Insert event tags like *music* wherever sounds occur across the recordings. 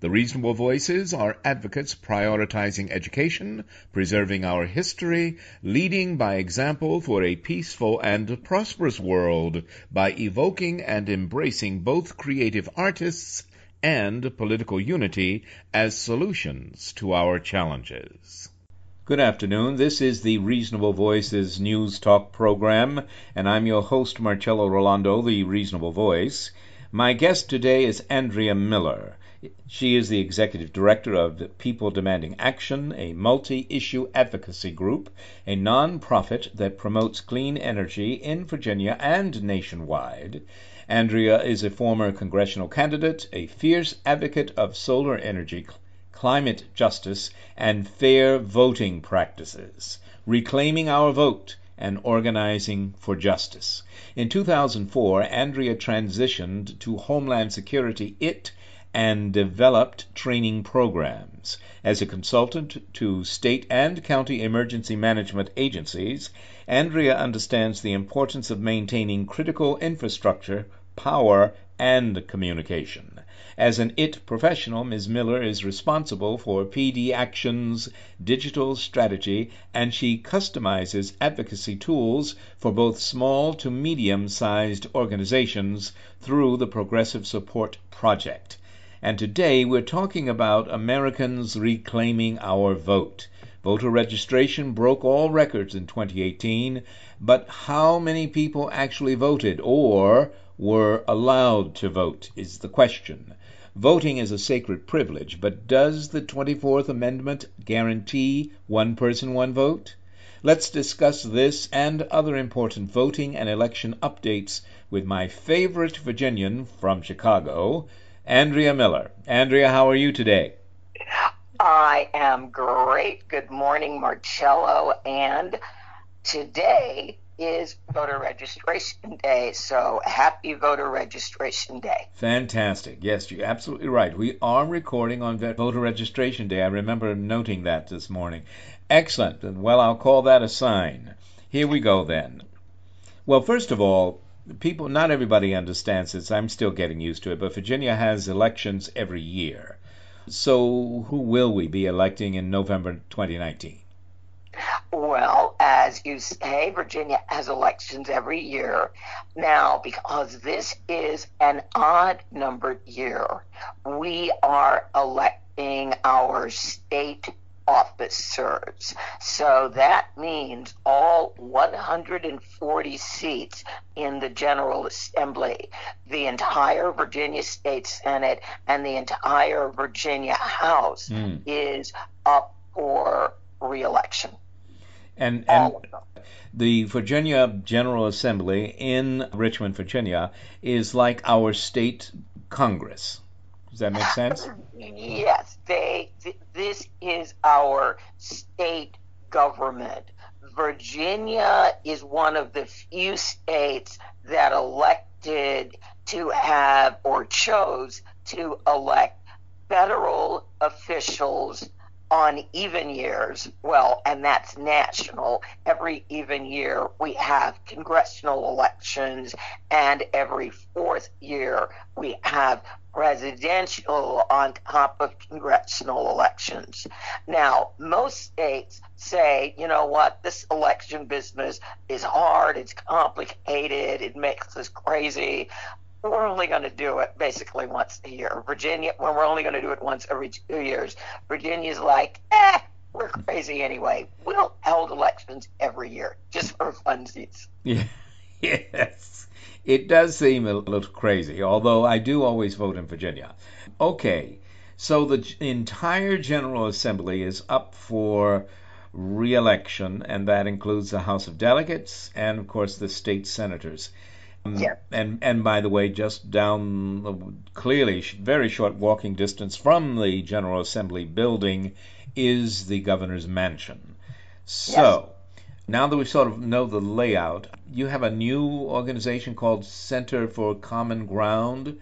The reasonable voices are advocates prioritizing education, preserving our history, leading by example for a peaceful and prosperous world by evoking and embracing both creative artists and political unity as solutions to our challenges. Good afternoon. This is the Reasonable Voices News Talk program, and I'm your host, Marcello Rollando, the Reasonable Voice. My guest today is Andrea Miller. She is the executive director of People Demanding Action, a multi issue advocacy group, a nonprofit that promotes clean energy in Virginia and nationwide. Andrea is a former congressional candidate, a fierce advocate of solar energy, climate justice, and fair voting practices, reclaiming our vote and organizing for justice. In 2004, Andrea transitioned to Homeland Security IT and developed training programs. As a consultant to state and county emergency management agencies, Andrea understands the importance of maintaining critical infrastructure, power, and communication. As an IT professional, Ms. Miller is responsible for PD Action's digital strategy and she customizes advocacy tools for both small to medium sized organizations through the Progressive Support Project. And today we're talking about Americans reclaiming our vote. Voter registration broke all records in 2018, but how many people actually voted or were allowed to vote is the question. Voting is a sacred privilege, but does the 24th Amendment guarantee one person, one vote? Let's discuss this and other important voting and election updates with my favorite Virginian from Chicago, Andrea Miller. Andrea, how are you today? I am great. Good morning, Marcello. And today is voter registration day. So happy voter registration day. Fantastic. Yes, you're absolutely right. We are recording on voter registration day. I remember noting that this morning. Excellent. And well, I'll call that a sign. Here we go then. Well, first of all, people, not everybody understands this. I'm still getting used to it, but Virginia has elections every year. So, who will we be electing in November 2019? Well, as you say, Virginia has elections every year. Now, because this is an odd numbered year, we are electing our state officers. So that means all 140 seats in the General Assembly, the entire Virginia State Senate, and the entire Virginia House mm. is up for reelection. And, and the Virginia General Assembly in Richmond, Virginia, is like our state Congress. Does that make sense? yes, they. Th- this is our state government. Virginia is one of the few states that elected to have or chose to elect federal officials on even years, well, and that's national, every even year we have congressional elections, and every fourth year we have presidential on top of congressional elections. Now, most states say, you know what, this election business is hard, it's complicated, it makes us crazy we're only going to do it basically once a year. Virginia, when we're only going to do it once every two years, Virginia's like, eh, we're crazy anyway. We'll hold elections every year just for funsies. Yeah. *laughs* Yes. It does seem a little crazy, although I do always vote in Virginia. Okay. So the entire General Assembly is up for re-election, and that includes the House of Delegates and, of course, the state senators. Mm. Yeah. And and by the way, just down the clearly very short walking distance from the General Assembly building is the governor's mansion. So, yes. now that we sort of know the layout, you have a new organization called Center for Common Ground.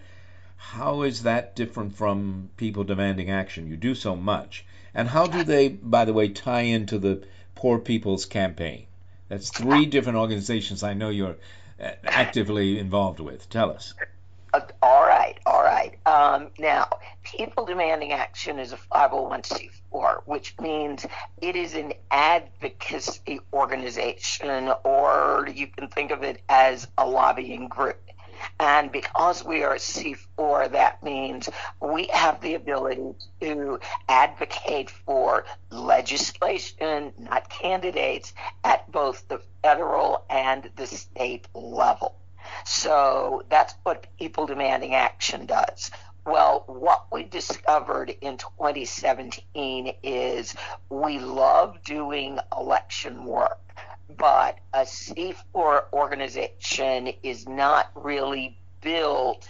How is that different from People Demanding Action? You do so much. And how do they, by the way, tie into the Poor People's Campaign? That's three uh, different organizations I know you're actively involved with. Tell us. Uh, all right, all right. Um, now, People Demanding Action is a 501c4, which means it is an advocacy organization, or you can think of it as a lobbying group. And because we are C4, that means we have the ability to advocate for legislation, not candidates, at both the federal and the state level. So that's what People Demanding Action does. Well, what we discovered in 2017 is we love doing election work but a C4 organization is not really built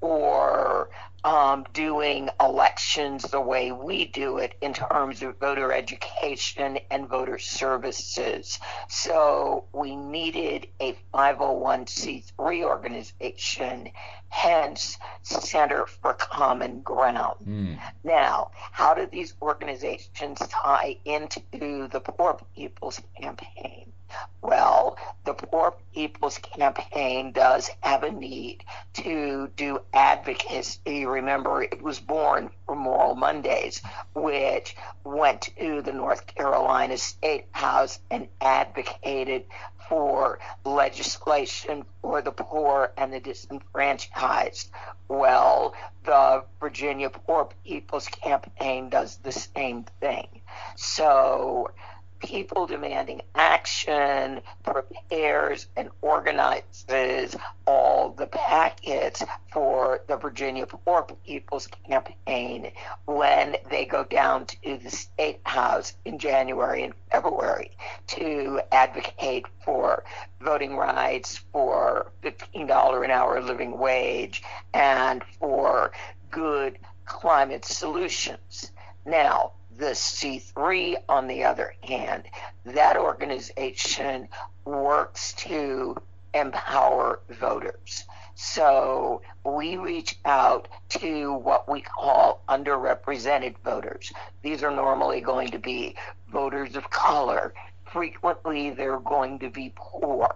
for um, doing elections the way we do it in terms of voter education and voter services. So we needed a 501c3 organization, hence Center for Common Ground. Mm. Now, how do these organizations tie into the Poor People's Campaign? Well, the Poor People's Campaign does have a need to do advocacy. Remember, it was born from Moral Mondays, which went to the North Carolina State House and advocated for legislation for the poor and the disenfranchised. Well, the Virginia Poor People's Campaign does the same thing. So people demanding action prepares and organizes all the packets for the Virginia Poor People's Campaign when they go down to the State House in January and February to advocate for voting rights, for $15 an hour living wage, and for good climate solutions. Now, the C3, on the other hand, that organization works to empower voters. So we reach out to what we call underrepresented voters. These are normally going to be voters of color. Frequently, they're going to be poor.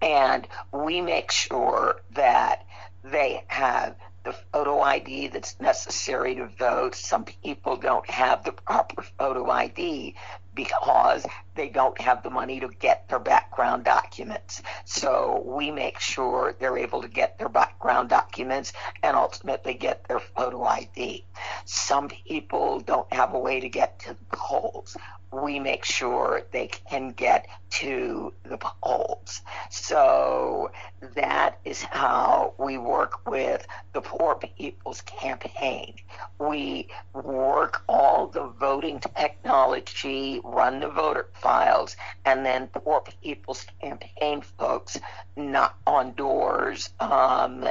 And we make sure that they have the photo ID that's necessary to vote. Some people don't have the proper photo ID because they don't have the money to get their background documents. So we make sure they're able to get their background documents and ultimately get their photo ID. Some people don't have a way to get to the polls. We make sure they can get to the polls. So that is how we work with the Poor People's Campaign. We work all the voting technology, run the voter files, and then Poor People's Campaign folks knock on doors. Um,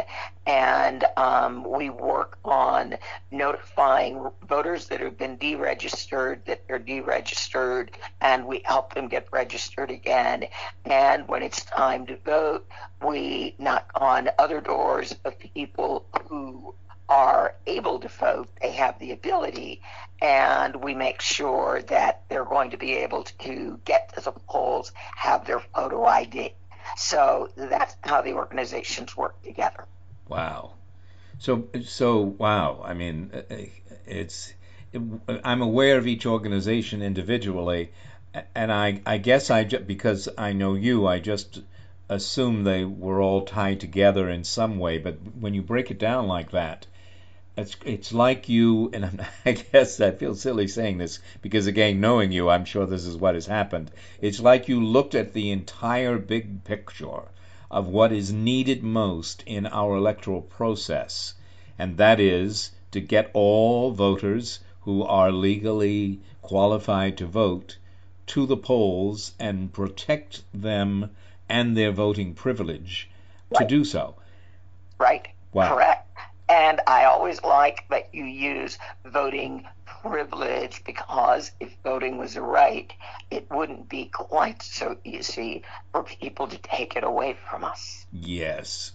and um, we work on notifying voters that have been deregistered that they're deregistered, and we help them get registered again. And when it's time to vote, we knock on other doors of people who are able to vote, they have the ability, and we make sure that they're going to be able to get to the polls, have their photo ID. So that's how the organizations work together. Wow. So, so wow. I mean, uh, uh, it's. I'm aware of each organization individually, and I, I guess I because I know you, I just assume they were all tied together in some way. But when you break it down like that, it's it's like you, and *laughs* I guess I feel silly saying this because again, knowing you, I'm sure this is what has happened. It's like you looked at the entire big picture of what is needed most in our electoral process, and that is to get all voters who are legally qualified to vote to the polls and protect them and their voting privilege right. to do so. Right. Wow. Correct. And I always like that you use voting privilege because if voting was a right, it wouldn't be quite so easy for people to take it away from us. Yes.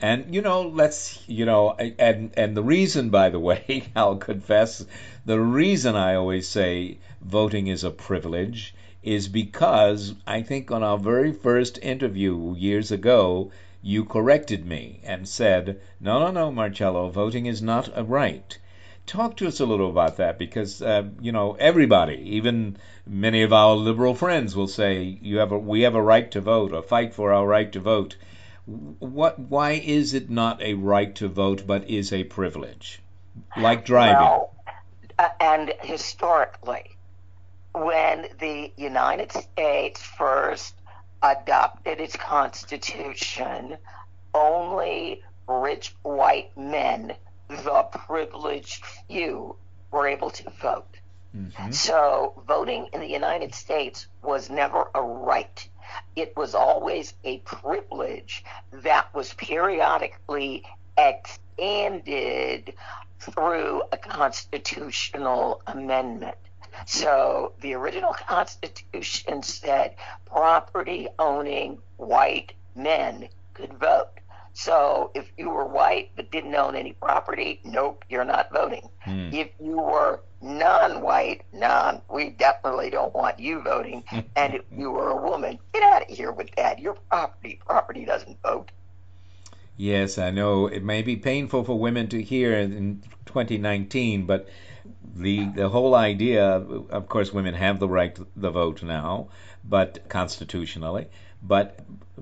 And you know, let's you know, and and the reason, by the way, *laughs* I'll confess, the reason I always say voting is a privilege is because I think on our very first interview years ago, you corrected me and said, no, no, no, Marcello, voting is not a right. Talk to us a little about that because, uh, you know, everybody, even many of our liberal friends will say you have a, we have a right to vote or fight for our right to vote. What, why is it not a right to vote but is a privilege? Like driving. Well, uh, and historically, when the United States first adopted its constitution, only rich white men, the privileged few, were able to vote. Mm-hmm. So voting in the United States was never a right. It was always a privilege that was periodically expanded through a constitutional amendment. So the original Constitution said property owning white men could vote. So if you were white but didn't own any property, nope, you're not voting. Hmm. If you were non-white, non, we definitely don't want you voting. *laughs* and if you were a woman, get out of here with that. Your property, property doesn't vote. Yes, I know it may be painful for women to hear in 2019, but the the whole idea, of course, women have the right to the vote now, but constitutionally, but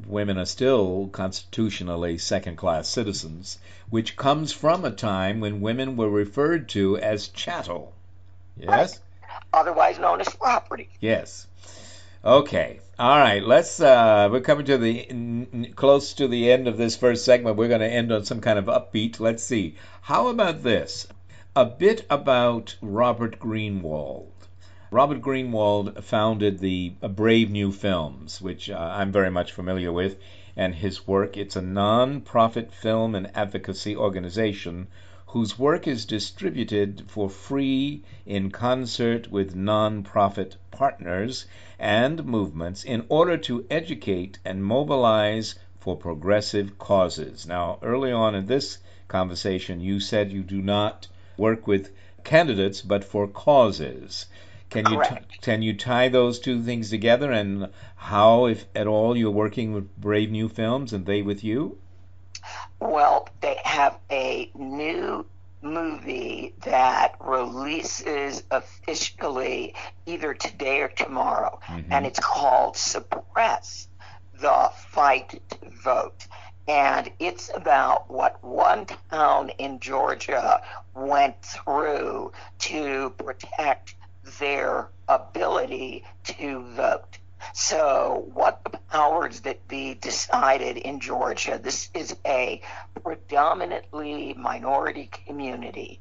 women are still constitutionally second class citizens, which comes from a time when women were referred to as chattel. Yes? Right. Otherwise known as property. Yes. Okay. All right. Let's. Uh, we're coming to the n- close to the end of this first segment. We're going to end on some kind of upbeat. Let's see. How about this? A bit about Robert Greenwald. Robert Greenwald founded the Brave New Films, which uh, I'm very much familiar with, and his work. It's a non profit film and advocacy organization whose work is distributed for free in concert with non-profit partners and movements in order to educate and mobilize for progressive causes. Now, early on in this conversation, you said you do not work with candidates but for causes. Can you t- can you tie those two things together and how, if at all, you're working with Brave New Films and they with you? Well, they have a new movie that releases officially either today or tomorrow, mm-hmm. and it's called Suppressed the Fight to Vote. And it's about what one town in Georgia went through to protect their ability to vote. So, what the powers that be decided in Georgia, this is a predominantly minority community.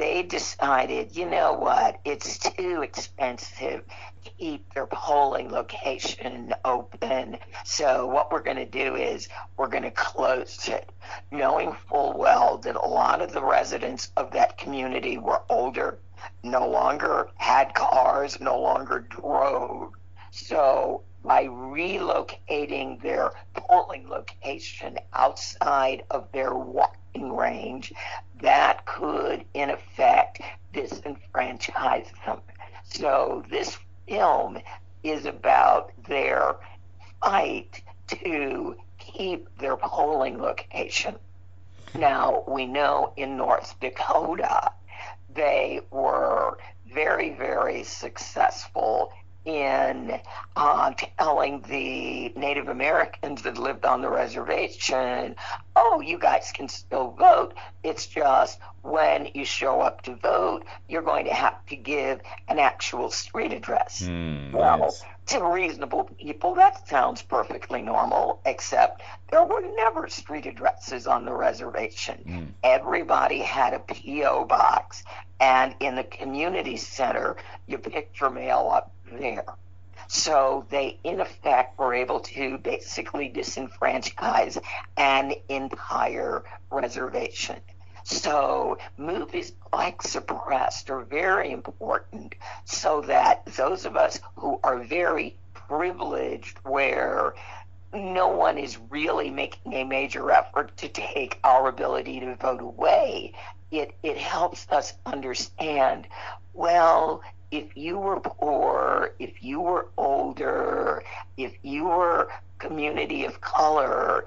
They decided, you know what, it's too expensive to keep their polling location open. So, what we're going to do is we're going to close it, knowing full well that a lot of the residents of that community were older, no longer had cars, no longer drove so by relocating their polling location outside of their walking range, that could, in effect, disenfranchise them. So this film is about their fight to keep their polling location. Now, we know in North Dakota, they were very, very successful in uh, telling the Native Americans that lived on the reservation, oh, you guys can still vote. It's just when you show up to vote, you're going to have to give an actual street address. Mm, well, yes. to reasonable people, that sounds perfectly normal, except there were never street addresses on the reservation. Mm. Everybody had a P.O. box, and in the community center, you picked your mail up there. So they, in effect, were able to basically disenfranchise an entire reservation. So movies like Suppressed are very important so that those of us who are very privileged where no one is really making a major effort to take our ability to vote away, it, it helps us understand, well, if you were poor, if you were older, if you were community of color,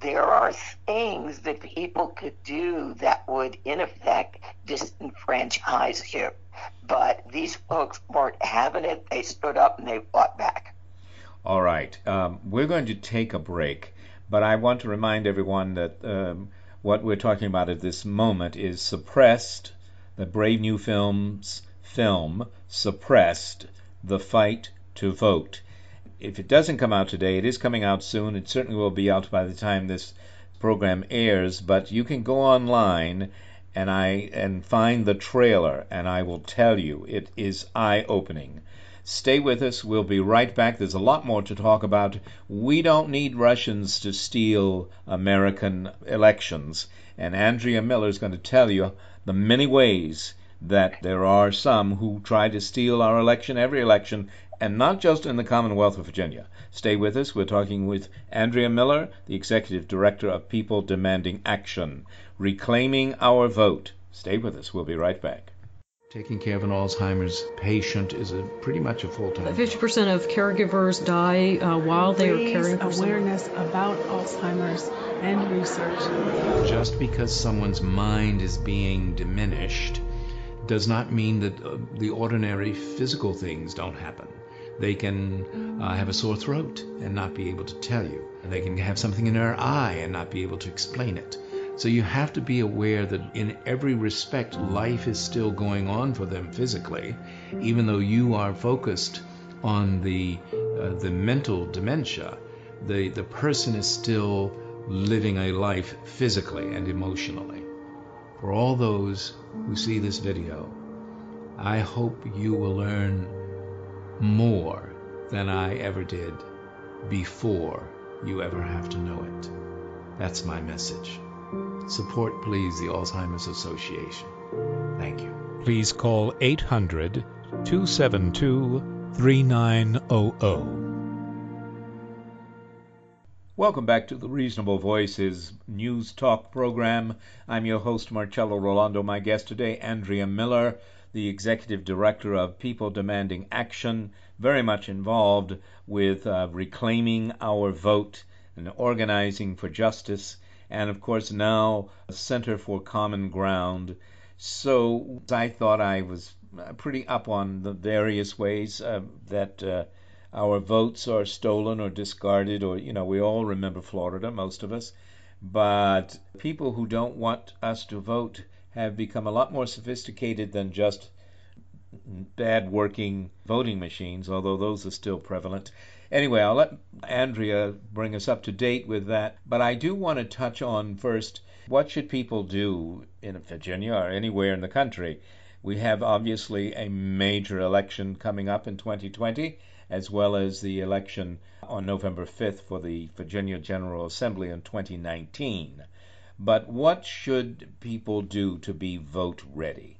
there are things that people could do that would, in effect, disenfranchise you. But these folks weren't having it. They stood up and they fought back. All right. Um, we're going to take a break, but I want to remind everyone that um, what we're talking about at this moment is Suppressed, the Brave New Films film, Suppressed, The Fight to Vote. If it doesn't come out today, it is coming out soon. It certainly will be out by the time this program airs, but you can go online and I and find the trailer and I will tell you it is eye-opening. Stay with us. We'll be right back. There's a lot more to talk about. We don't need Russians to steal American elections. And Andrea Miller is going to tell you the many ways that there are some who try to steal our election, every election, and not just in the Commonwealth of Virginia. Stay with us. We're talking with Andrea Miller, the Executive Director of People Demanding Action, Reclaiming Our Vote. Stay with us. We'll be right back. Taking care of an Alzheimer's patient is a pretty much a full time. Fifty percent of caregivers die uh, while they are caring for awareness someone. about Alzheimer's and research. Just because someone's mind is being diminished does not mean that uh, the ordinary physical things don't happen. They can uh, have a sore throat and not be able to tell you. They can have something in their eye and not be able to explain it. So you have to be aware that in every respect, life is still going on for them physically, even though you are focused on the uh, the mental dementia. The the person is still living a life physically and emotionally. For all those who see this video, I hope you will learn more than I ever did before you ever have to know it. That's my message. Support, please, the Alzheimer's Association. Thank you. Please call 800 272 3900. Welcome back to the Reasonable Voices News Talk program. I'm your host, Marcello Rollando. My guest today, Andrea Miller, the Executive Director of People Demanding Action, very much involved with uh, reclaiming our vote and organizing for justice, and of course now Center for Common Ground. So I thought I was pretty up on the various ways uh, that. Uh, our votes are stolen or discarded, or, you know, we all remember Florida, most of us. But people who don't want us to vote have become a lot more sophisticated than just bad working voting machines, although those are still prevalent. Anyway, I'll let Andrea bring us up to date with that. But I do want to touch on first what should people do in Virginia or anywhere in the country? We have obviously a major election coming up in 2020 as well as the election on November 5th for the Virginia General Assembly in 2019. But what should people do to be vote ready?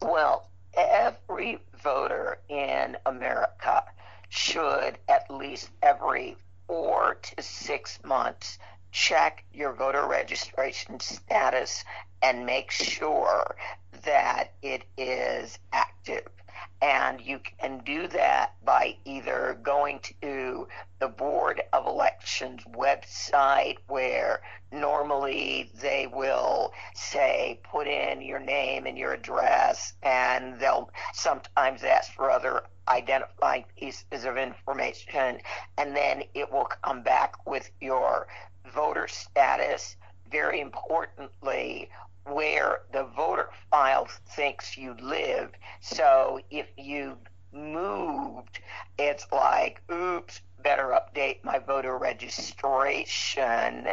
Well, every voter in America should at least every four to six months check your voter registration status and make sure that it is active. And you can do that by either going to the Board of Elections website, where normally they will say, put in your name and your address, and they'll sometimes ask for other identifying pieces of information, and then it will come back with your voter status. Very importantly, where the voter file thinks you live. So if you moved, it's like, oops, better update my voter registration.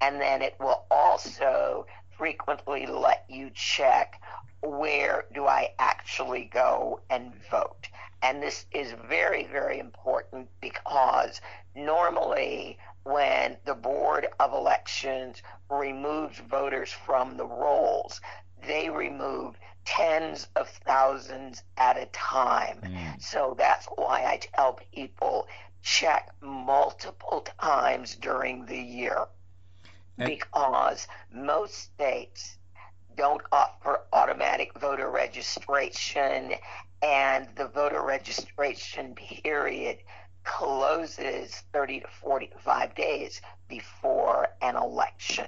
And then it will also frequently let you check where do I actually go and vote. And this is very, very important because normally when the Board of Elections removes voters from the rolls, they remove tens of thousands at a time. Mm. So that's why I tell people check multiple times during the year because most states don't offer automatic voter registration and the voter registration period closes 30 to 45 days before an election.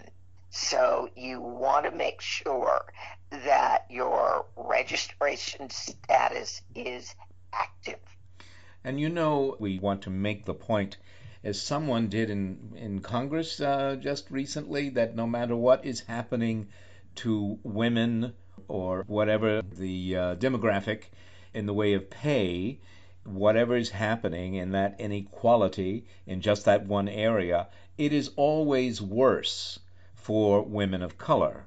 So you want to make sure that your registration status is active. And you know, we want to make the point, as someone did in, in Congress uh, just recently, that no matter what is happening to women or whatever the uh, demographic in the way of pay, whatever is happening in that inequality in just that one area, it is always worse for women of color.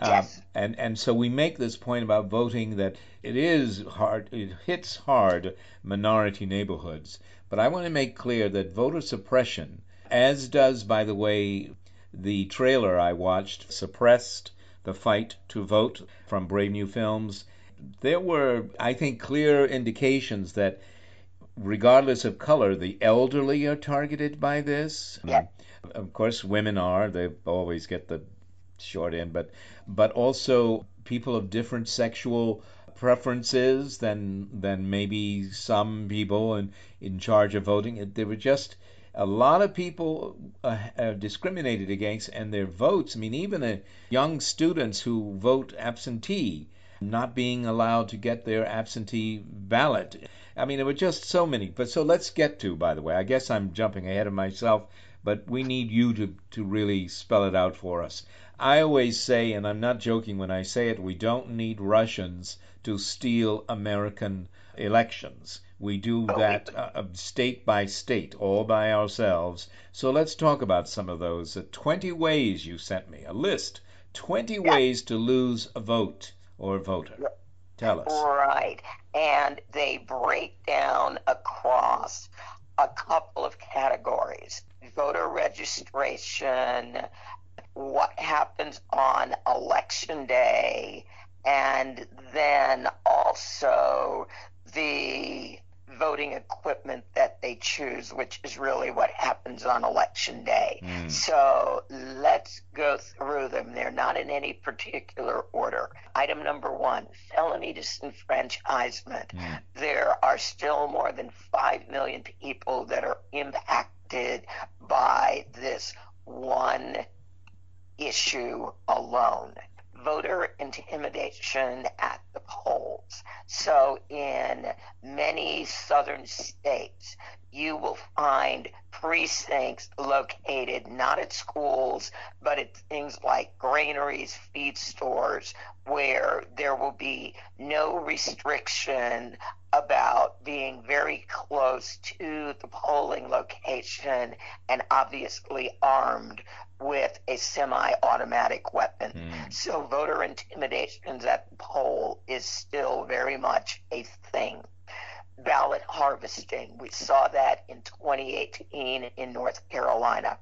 Uh, yes. Uh, and and so we make this point about voting that it is hard, it hits hard minority neighborhoods. But I want to make clear that voter suppression, as does, by the way, the trailer I watched, suppressed the fight to vote from Brave New Films there were, I think, clear indications that regardless of color, the elderly are targeted by this. Yeah. Of course, women are. They always get the short end, but but also people of different sexual preferences than than maybe some people in in charge of voting. There were just a lot of people uh, uh, discriminated against, and their votes. I mean, even uh, young students who vote absentee not being allowed to get their absentee ballot. I mean, there were just so many. But so let's get to, by the way, I guess I'm jumping ahead of myself, but we need you to, to really spell it out for us. I always say, and I'm not joking when I say it, we don't need Russians to steal American elections. We do that uh, state by state, all by ourselves. So let's talk about some of those. Uh, 20 ways you sent me, a list. 20 ways to lose a vote or voter? Tell us. Right. And they break down across a couple of categories voter registration, what happens on election day, and then also the voting equipment that they choose, which is really what happens on election day. Mm. So let's go through them. They're not in any particular order. Item number one felony disenfranchisement. Mm. There are still more than 5 million people that are impacted by this one issue alone voter intimidation at the polls. So, in many southern states, you will find precincts located not at schools, but at things like granaries, feed stores, where there will be no restriction about being very close to the polling location and obviously armed with a semi automatic weapon. Mm. So voter intimidations at the poll is still very much a thing. Ballot harvesting, we saw that in 2018 in North Carolina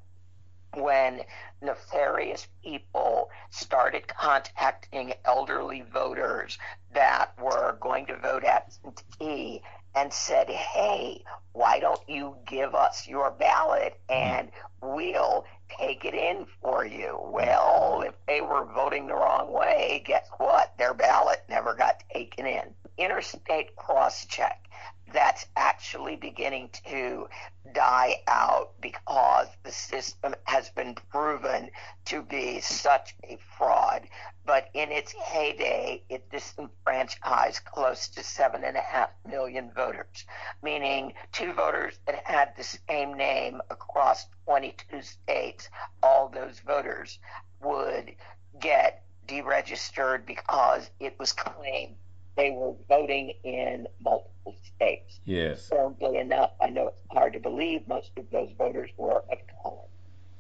when nefarious people started contacting elderly voters that were going to vote absentee and said, hey, why don't you give us your ballot and we'll take it in for you? Well, if they were voting the wrong way, guess what? Their ballot never got taken in. Interstate cross check that's actually beginning to die out because the system has been proven to be such a fraud. But in its heyday, it disenfranchised close to seven and a half million voters, meaning two voters that had the same name across 22 states, all those voters would get deregistered because it was claimed they were voting in multiple states. Yes. Strangely enough, I know it's hard to believe most of those voters were of color.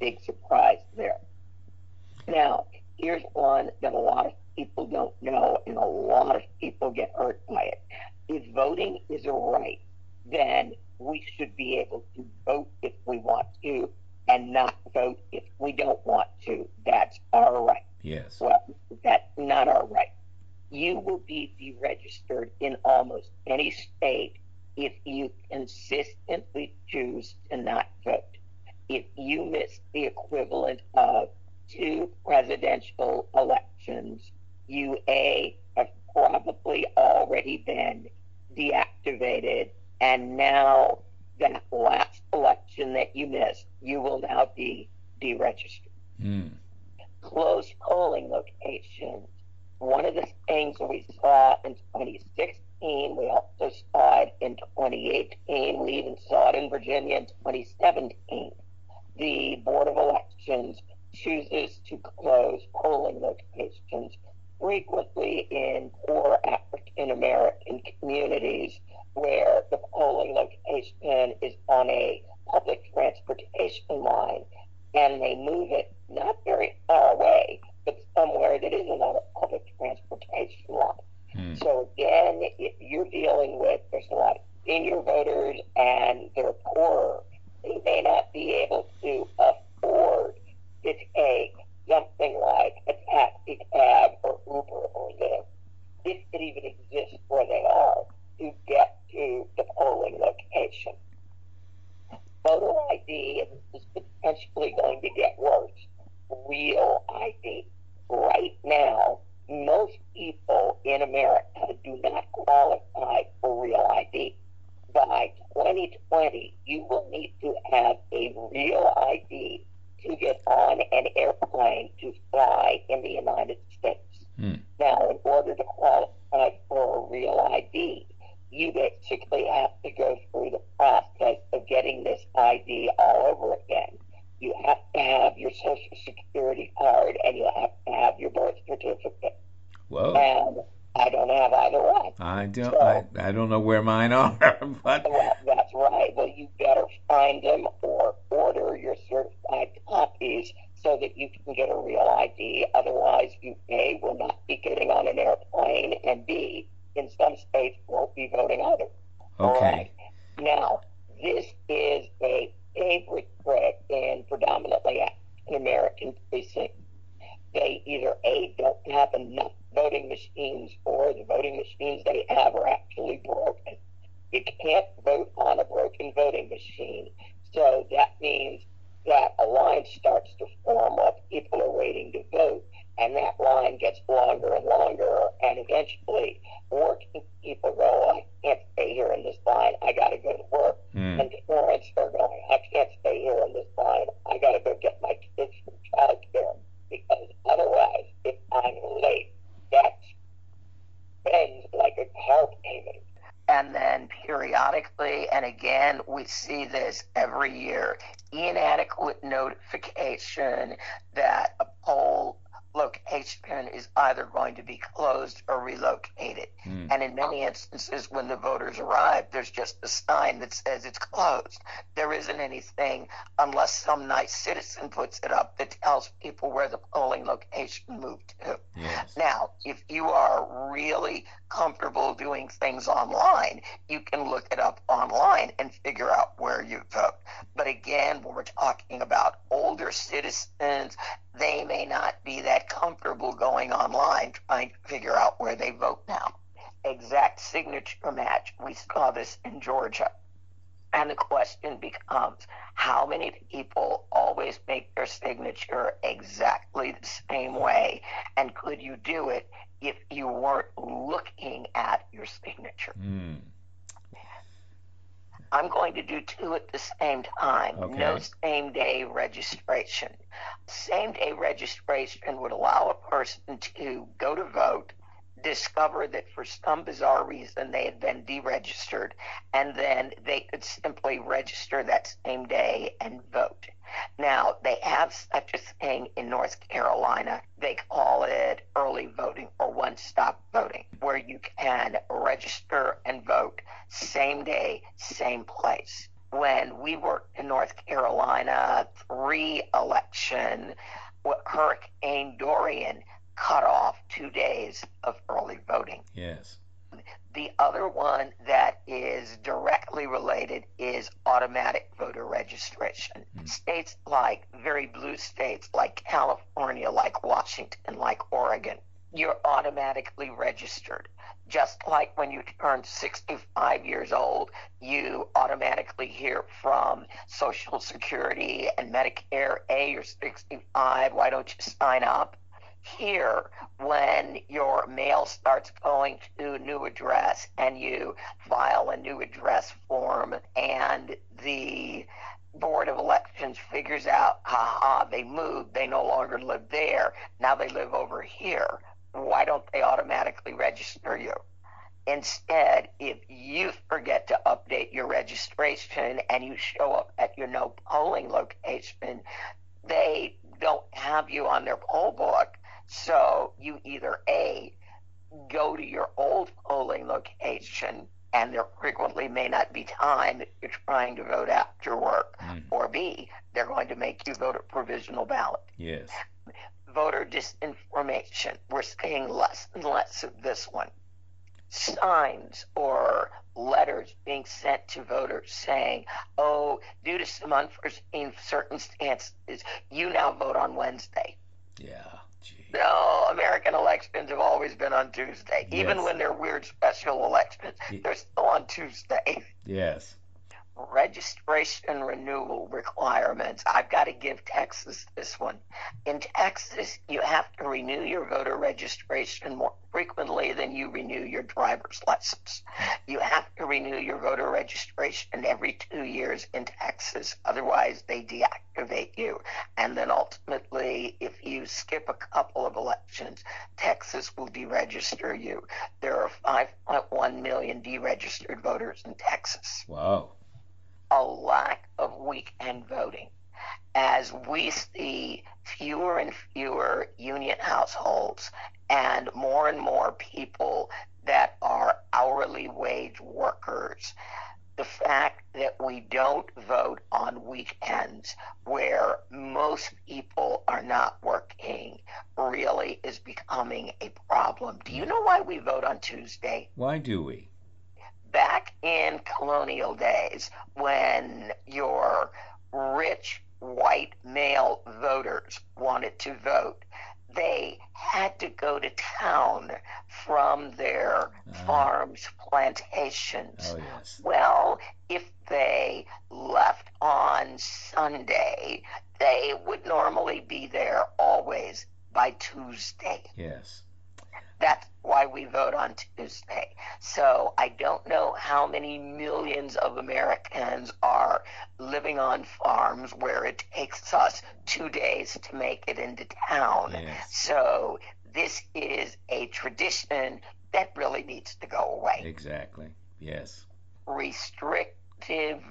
Big surprise there. Now, here's one that a lot of people don't know, and a lot of people get hurt by it. If voting is a right, then we should be able to vote if we want to and not vote if we don't want to. That's our right. Yes. Well, that's not our right you will be deregistered in almost any state if you consistently choose to not vote. If you miss the equivalent of two presidential elections, you A, have probably already been deactivated, and now that last election that you missed, you will now be deregistered. Mm. Closed polling locations one of the things we saw in 2016, we also saw it in 2018, we even saw it in Virginia in 2017. The Board of Elections chooses to close polling locations frequently in poor African American communities where the polling location is on a public transportation line and they move it not very far away but somewhere that isn't on a You can't vote on a broken voting machine. So that means that a line starts to form up. People are waiting to vote, and that line gets longer and longer, and eventually working people go, I can't stay here in this line. I got to go to work. Mm. And parents are going, I can't stay here in this line. I got to go get my kids from childcare because otherwise, if I'm late, that spends like a car payment. And then periodically, and again, we see this every year inadequate notification that a poll location is either going to be closed or relocated. Mm. And in many instances, when the voters arrive, there's just a sign that says it's closed. There isn't anything unless some nice citizen puts it up that tells people where the polling location moved to. Yes. Now, if you are really comfortable doing things online, you can look it up online and figure out where you vote. But again, when we're talking about older citizens, they may not be that comfortable going online trying to figure out where they vote now. exact signature match. We saw this in Georgia. And the question becomes how many people always make their signature exactly the same way? And could you do it if you weren't looking at your signature? Mm. I'm going to do two at the same time. Okay. No same day registration. Same day registration would allow a person to go to vote, discover that for some bizarre reason they had been deregistered, and then they could simply register that same day and vote. Now, they have such a thing in North Carolina. They call it early voting or one stop voting, where you can register and vote same day, same place. When we worked in North Carolina, three election, Hurricane Dorian cut off two days of early voting. Yes. The other one that is directly related is automatic voter registration. Mm. States like very blue states like California, like Washington, like Oregon, you're automatically registered. Just like when you turn 65 years old, you automatically hear from Social Security and Medicare, hey, you're 65, why don't you sign up? here when your mail starts going to a new address and you file a new address form and the board of elections figures out haha they moved they no longer live there now they live over here why don't they automatically register you Instead, if you forget to update your registration and you show up at your no polling location, they don't have you on their poll book so you either A, go to your old polling location, and there frequently may not be time if you're trying to vote after work, mm. or B, they're going to make you vote a provisional ballot. Yes. Voter disinformation. We're seeing less and less of this one. Signs or letters being sent to voters saying, oh, due to some unforeseen circumstances, you now vote on Wednesday. Yeah. No, American elections have always been on Tuesday. Yes. Even when they're weird special elections, they're still on Tuesday. *laughs* Yes. Registration renewal requirements. I've got to give Texas this one. In Texas, you have to renew your voter registration more frequently than you renew your driver's license. You have to renew your voter registration every two years in Texas, otherwise, they deactivate you. And then ultimately, if you skip a couple of elections, Texas will deregister you. There are 5.1 million deregistered voters in Texas. Wow. A lack of weekend voting. As we see fewer and fewer union households and more and more people that are hourly wage workers, the fact that we don't vote on weekends where most people are not working really is becoming a problem. Do you know why we vote on Tuesday? Why do we? In colonial days, when your rich white male voters wanted to vote, they had to go to town from their uh, farms, plantations. Oh, yes. Well, if they left on Sunday, they would normally be there always by Tuesday. Yes. That's why we vote on Tuesday. So I don't know how many millions of Americans are living on farms where it takes us two days to make it into town. Yes. So this is a tradition that really needs to go away. Exactly. Yes. Restrict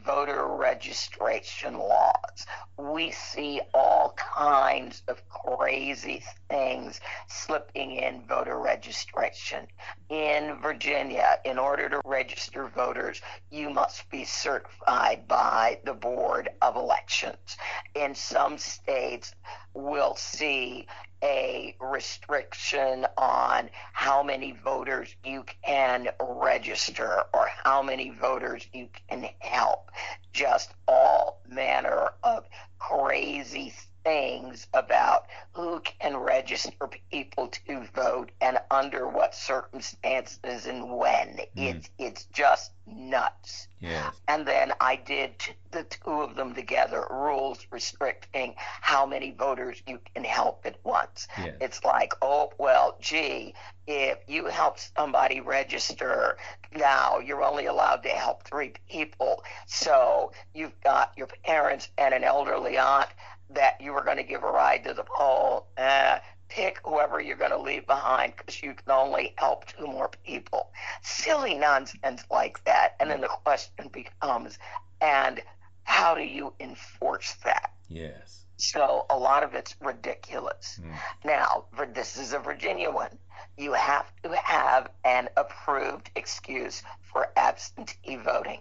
voter registration laws. We see all kinds of crazy things slipping in voter registration. In Virginia, in order to register voters, you must be certified by the Board of Elections. In some states, we'll see a restriction on how many voters you can register or how many voters you can help. Just all manner of crazy things about who can register people to vote and under what circumstances and when. Mm. It's it's just nuts. Yes. And then I did t- the two of them together, rules restricting how many voters you can help at once. Yes. It's like, oh, well, gee, if you help somebody register, now you're only allowed to help three people. So you've got your parents and an elderly aunt that you were going to give a ride to the poll. Uh, pick whoever you're going to leave behind because you can only help two more people. Silly nonsense like that. And then the question becomes, and how do you enforce that? Yes. So a lot of it's ridiculous. Mm. Now, for, this is a Virginia one. You have to have an approved excuse for absentee voting.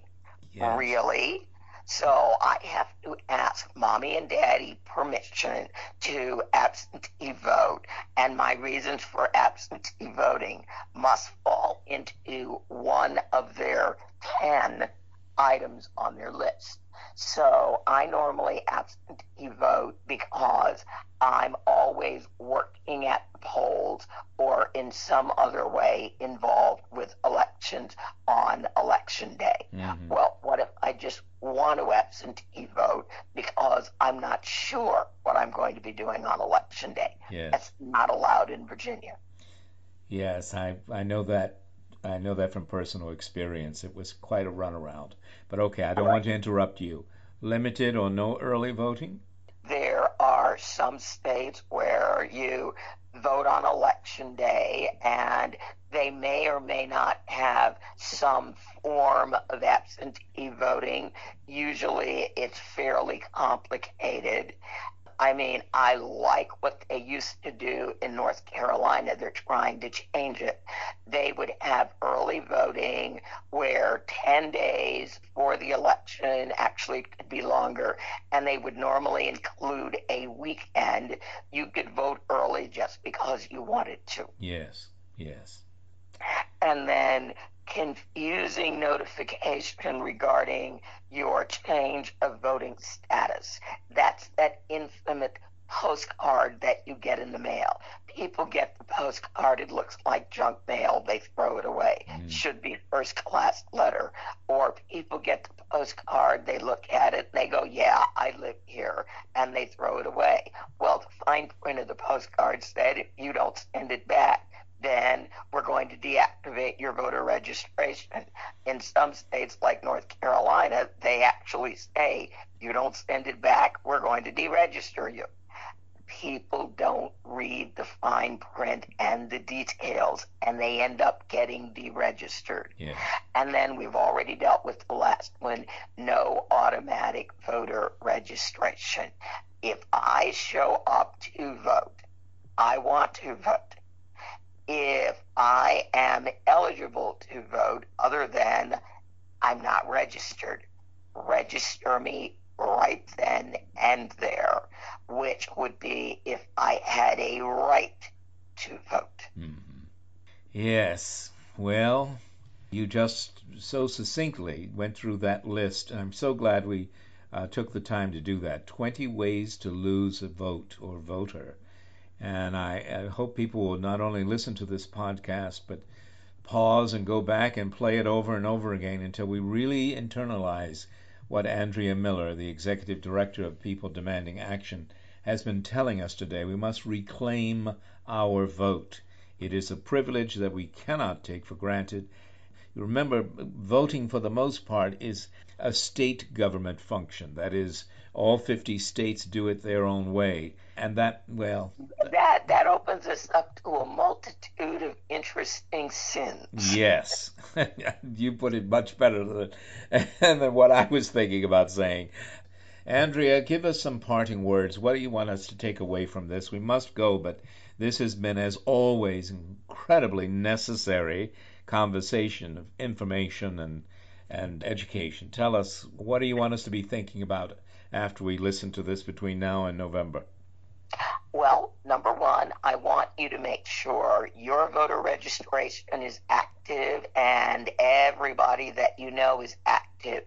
Yes. Really? So I have to ask mommy and daddy permission to absentee vote, and my reasons for absentee voting must fall into one of their 10 items on their list. So I normally absentee vote because I'm always working at the polls or in some other way involved with elections on election day. Mhm. Well, what if I just want to absentee vote because I'm not sure what I'm going to be doing on election day? Yes. That's not allowed in Virginia. Yes, I I know that I know that from personal experience. It was quite a runaround. But okay, I don't want to interrupt you. Limited or no early voting? There are some states where you vote on election day and they may or may not have some form of absentee voting. Usually it's fairly complicated. I mean, I like what they used to do in North Carolina. They're trying to change it. They would have early voting where 10 days for the election actually could be longer, and they would normally include a weekend. You could vote early just because you wanted to. Yes. Yes. And then confusing notification regarding your change of voting status. That's that infamous postcard that you get in the mail. People get the postcard, it looks like junk mail, they throw it away. Mm. Should be first class letter. Or people get the postcard, they look at it, they go, Yeah, I live here, and they throw it away. Well, the fine print of the postcard said if you don't send it back, then we're going to deactivate your voter registration. In some states like North Carolina, they actually say, you don't send it back, we're going to deregister you. People don't read the fine print and the details, and they end up getting deregistered. Yeah. And then we've already dealt with the last one no automatic voter registration. If I show up to vote, I want to vote if I am eligible to vote, other than I'm not registered, register me right then and there, which would be if I had a right to vote. hmm Yes. Well, you just so succinctly went through that list, I'm so glad we uh, took the time to do that. 20 ways to lose a vote or voter. And I, I hope people will not only listen to this podcast, but pause and go back and play it over and over again until we really internalize what Andrea Miller, the executive director of People Demanding Action, has been telling us today. We must reclaim our vote. It is a privilege that we cannot take for granted. Remember, voting for the most part is a state government function. That is, all 50 states do it their own way. And that, well, That that opens us up to a multitude of interesting sins. Yes, *laughs* you put it much better than, *laughs* than what I was thinking about saying. Andrea, give us some parting words. What do you want us to take away from this? We must go, but this has been, as always, incredibly necessary conversation of information and and education. Tell us what do you want us to be thinking about after we listen to this between now and November? Well, number one, I want you to make sure your voter registration is active and everybody that you know is active.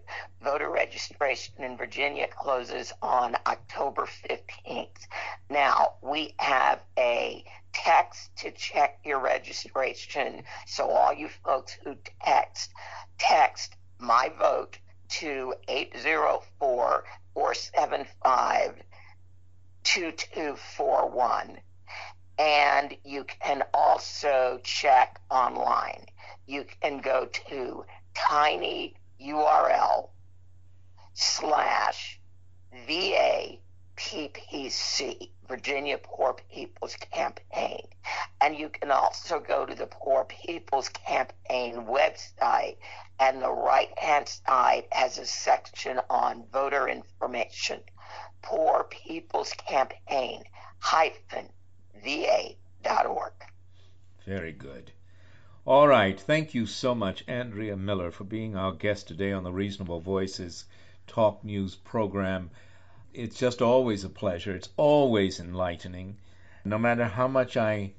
Voter registration in Virginia closes on October 15th. Now, we have a text to check your registration. So, all you folks who text, text my vote to 804 475 2241. And you can also check online. You can go to tiny URL slash VAPPC, Virginia Poor People's Campaign. And you can also go to the Poor People's Campaign website, and the right hand side has a section on voter information. Poor People's Campaign hyphen va.org. Very good. All right. Thank you so much, Andrea Miller, for being our guest today on the Reasonable Voices Talk News program. It's just always a pleasure. It's always enlightening. No matter how much I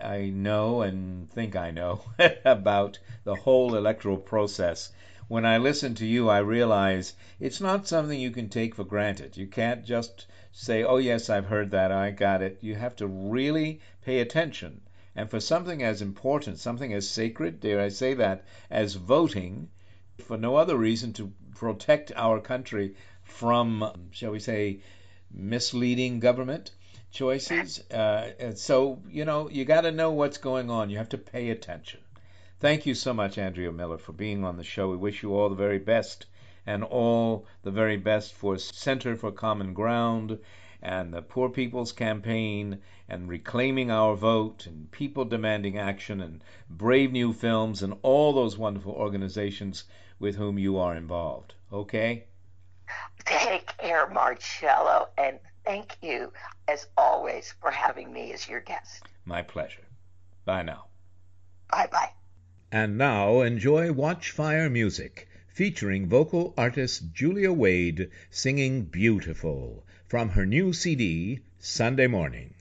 I know and think I know *laughs* about the whole electoral process, when I listen to you, I realize it's not something you can take for granted. You can't just say, oh, yes, I've heard that, I got it. You have to really pay attention. And for something as important, something as sacred, dare I say that, as voting, for no other reason to protect our country from, shall we say, misleading government choices. Uh, so, you know, you got to know what's going on. You have to pay attention. Thank you so much, Andrea Miller, for being on the show. We wish you all the very best and all the very best for Center for Common Ground and the Poor People's Campaign and Reclaiming Our Vote and People Demanding Action and Brave New Films and all those wonderful organizations with whom you are involved. Okay? Take care, Marcello, and thank you, as always, for having me as your guest. My pleasure. Bye now. Bye bye. And now enjoy Watchfire Music, featuring vocal artist Julia Wade singing Beautiful from her new CD, Sunday Morning.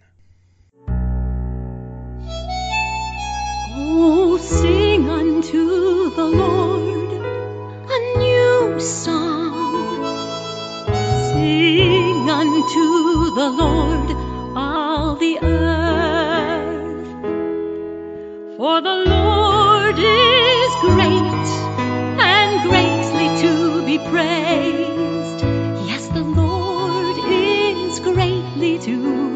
Oh, sing unto the Lord a song. Sing unto the Lord all the earth. For the Lord is great and greatly to be praised. Yes, the Lord is greatly to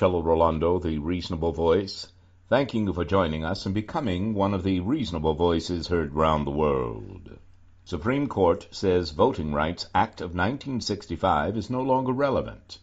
Marcello Rollando, the Reasonable Voice, thanking you for joining us and becoming one of the reasonable voices heard round the world. Supreme Court says Voting Rights Act of 1965 is no longer relevant.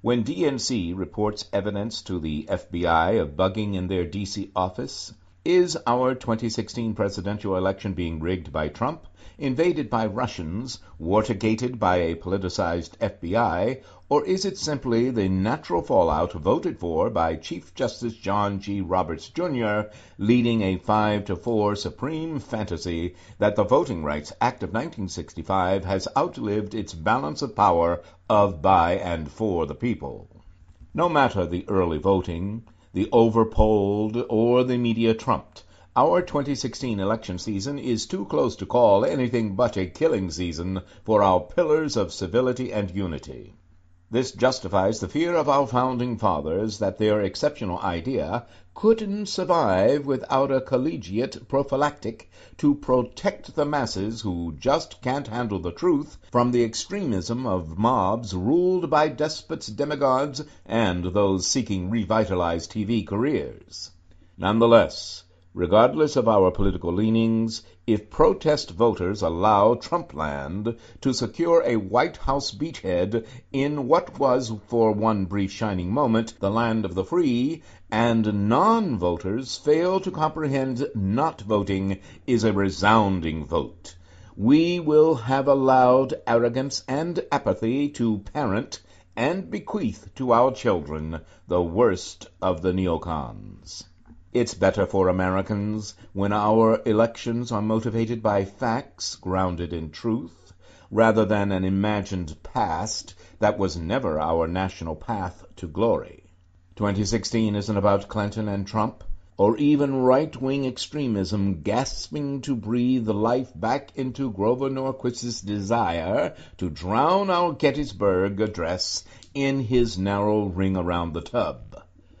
When DNC reports evidence to the FBI of bugging in their DC office, is our 2016 presidential election being rigged by Trump, invaded by Russians, watergated by a politicized FBI, or is it simply the natural fallout voted for by Chief Justice John G. Roberts Jr., leading a 5 to 4 supreme fantasy that the Voting Rights Act of 1965 has outlived its balance of power of by and for the people? No matter the early voting, the overpolled, or the media trumped, our 2016 election season is too close to call anything but a killing season for our pillars of civility and unity. This justifies the fear of our founding fathers that their exceptional idea couldn't survive without a collegiate prophylactic to protect the masses who just can't handle the truth from the extremism of mobs ruled by despots, demagogues, and those seeking revitalized TV careers. Nonetheless, regardless of our political leanings, if protest voters allow Trumpland to secure a White House beachhead in what was, for one brief shining moment, the land of the free, and non-voters fail to comprehend not voting is a resounding vote, we will have allowed arrogance and apathy to parent and bequeath to our children the worst of the neocons. It's better for Americans when our elections are motivated by facts grounded in truth, rather than an imagined past that was never our national path to glory. 2016 isn't about Clinton and Trump, or even right-wing extremism gasping to breathe life back into Grover Norquist's desire to drown our Gettysburg Address in his narrow ring around the tub.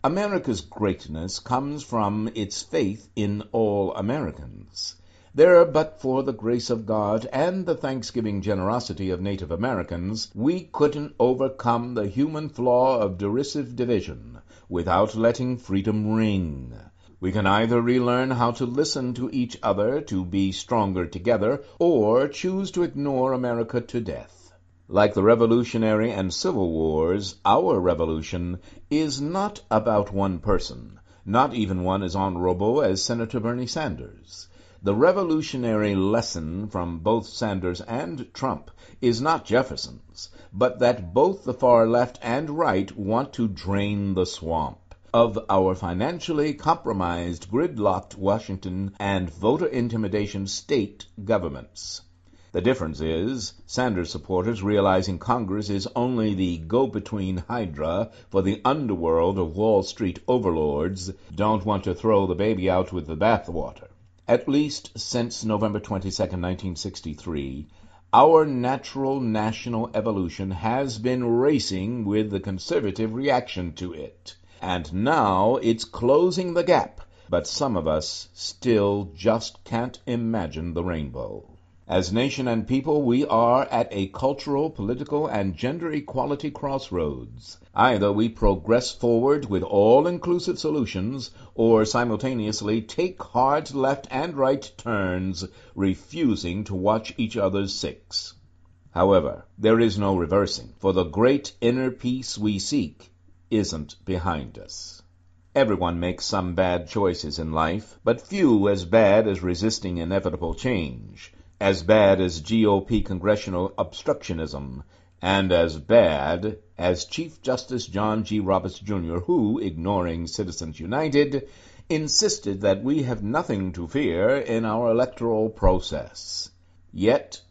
America's greatness comes from its faith in all Americans. There, but for the grace of God and the thanksgiving generosity of Native Americans, we couldn't overcome the human flaw of derisive division without letting freedom ring. We can either relearn how to listen to each other to be stronger together, or choose to ignore America to death. Like the Revolutionary and Civil Wars, our revolution is not about one person, not even one as honorable as Senator Bernie Sanders. The revolutionary lesson from both Sanders and Trump is not Jefferson's, but that both the far left and right want to drain the swamp of our financially compromised, gridlocked Washington and voter intimidation state governments. The difference is, Sanders supporters, realizing Congress is only the go-between hydra for the underworld of Wall Street overlords, don't want to throw the baby out with the bathwater. At least since November 22, 1963, our natural national evolution has been racing with the conservative reaction to it. And now it's closing the gap, but some of us still just can't imagine the rainbow. As nation and people, we are at a cultural, political, and gender equality crossroads. Either we progress forward with all-inclusive solutions, or simultaneously take hard left and right turns, refusing to watch each other's six. However, there is no reversing, for the great inner peace we seek isn't behind us. Everyone makes some bad choices in life, but few as bad as resisting inevitable change as bad as GOP congressional obstructionism, and as bad as Chief Justice John G. Roberts, Jr., who, ignoring Citizens United, insisted that we have nothing to fear in our electoral process. Yet,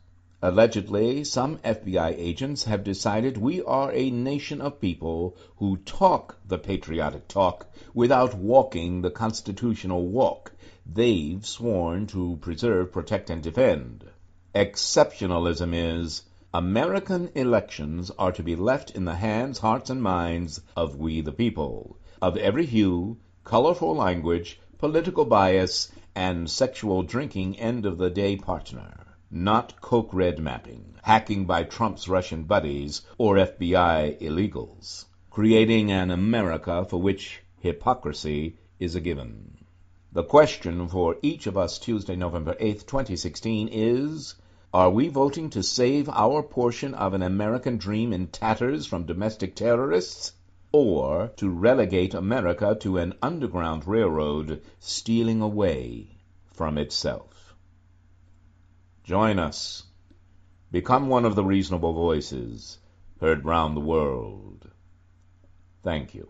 allegedly, some FBI agents have decided we are a nation of people who talk the patriotic talk without walking the constitutional walk they've sworn to preserve, protect, and defend. Exceptionalism is American elections are to be left in the hands, hearts, and minds of we the people, of every hue, colorful language, political bias, and sexual drinking end of the day partner. Not Koch red mapping, hacking by Trump's Russian buddies, or FBI illegals. Creating an America for which hypocrisy is a given. The question for each of us Tuesday, November 8th, 2016 is Are we voting to save our portion of an American dream in tatters from domestic terrorists? Or to relegate America to an underground railroad stealing away from itself? Join us. Become one of the reasonable voices heard round the world. Thank you.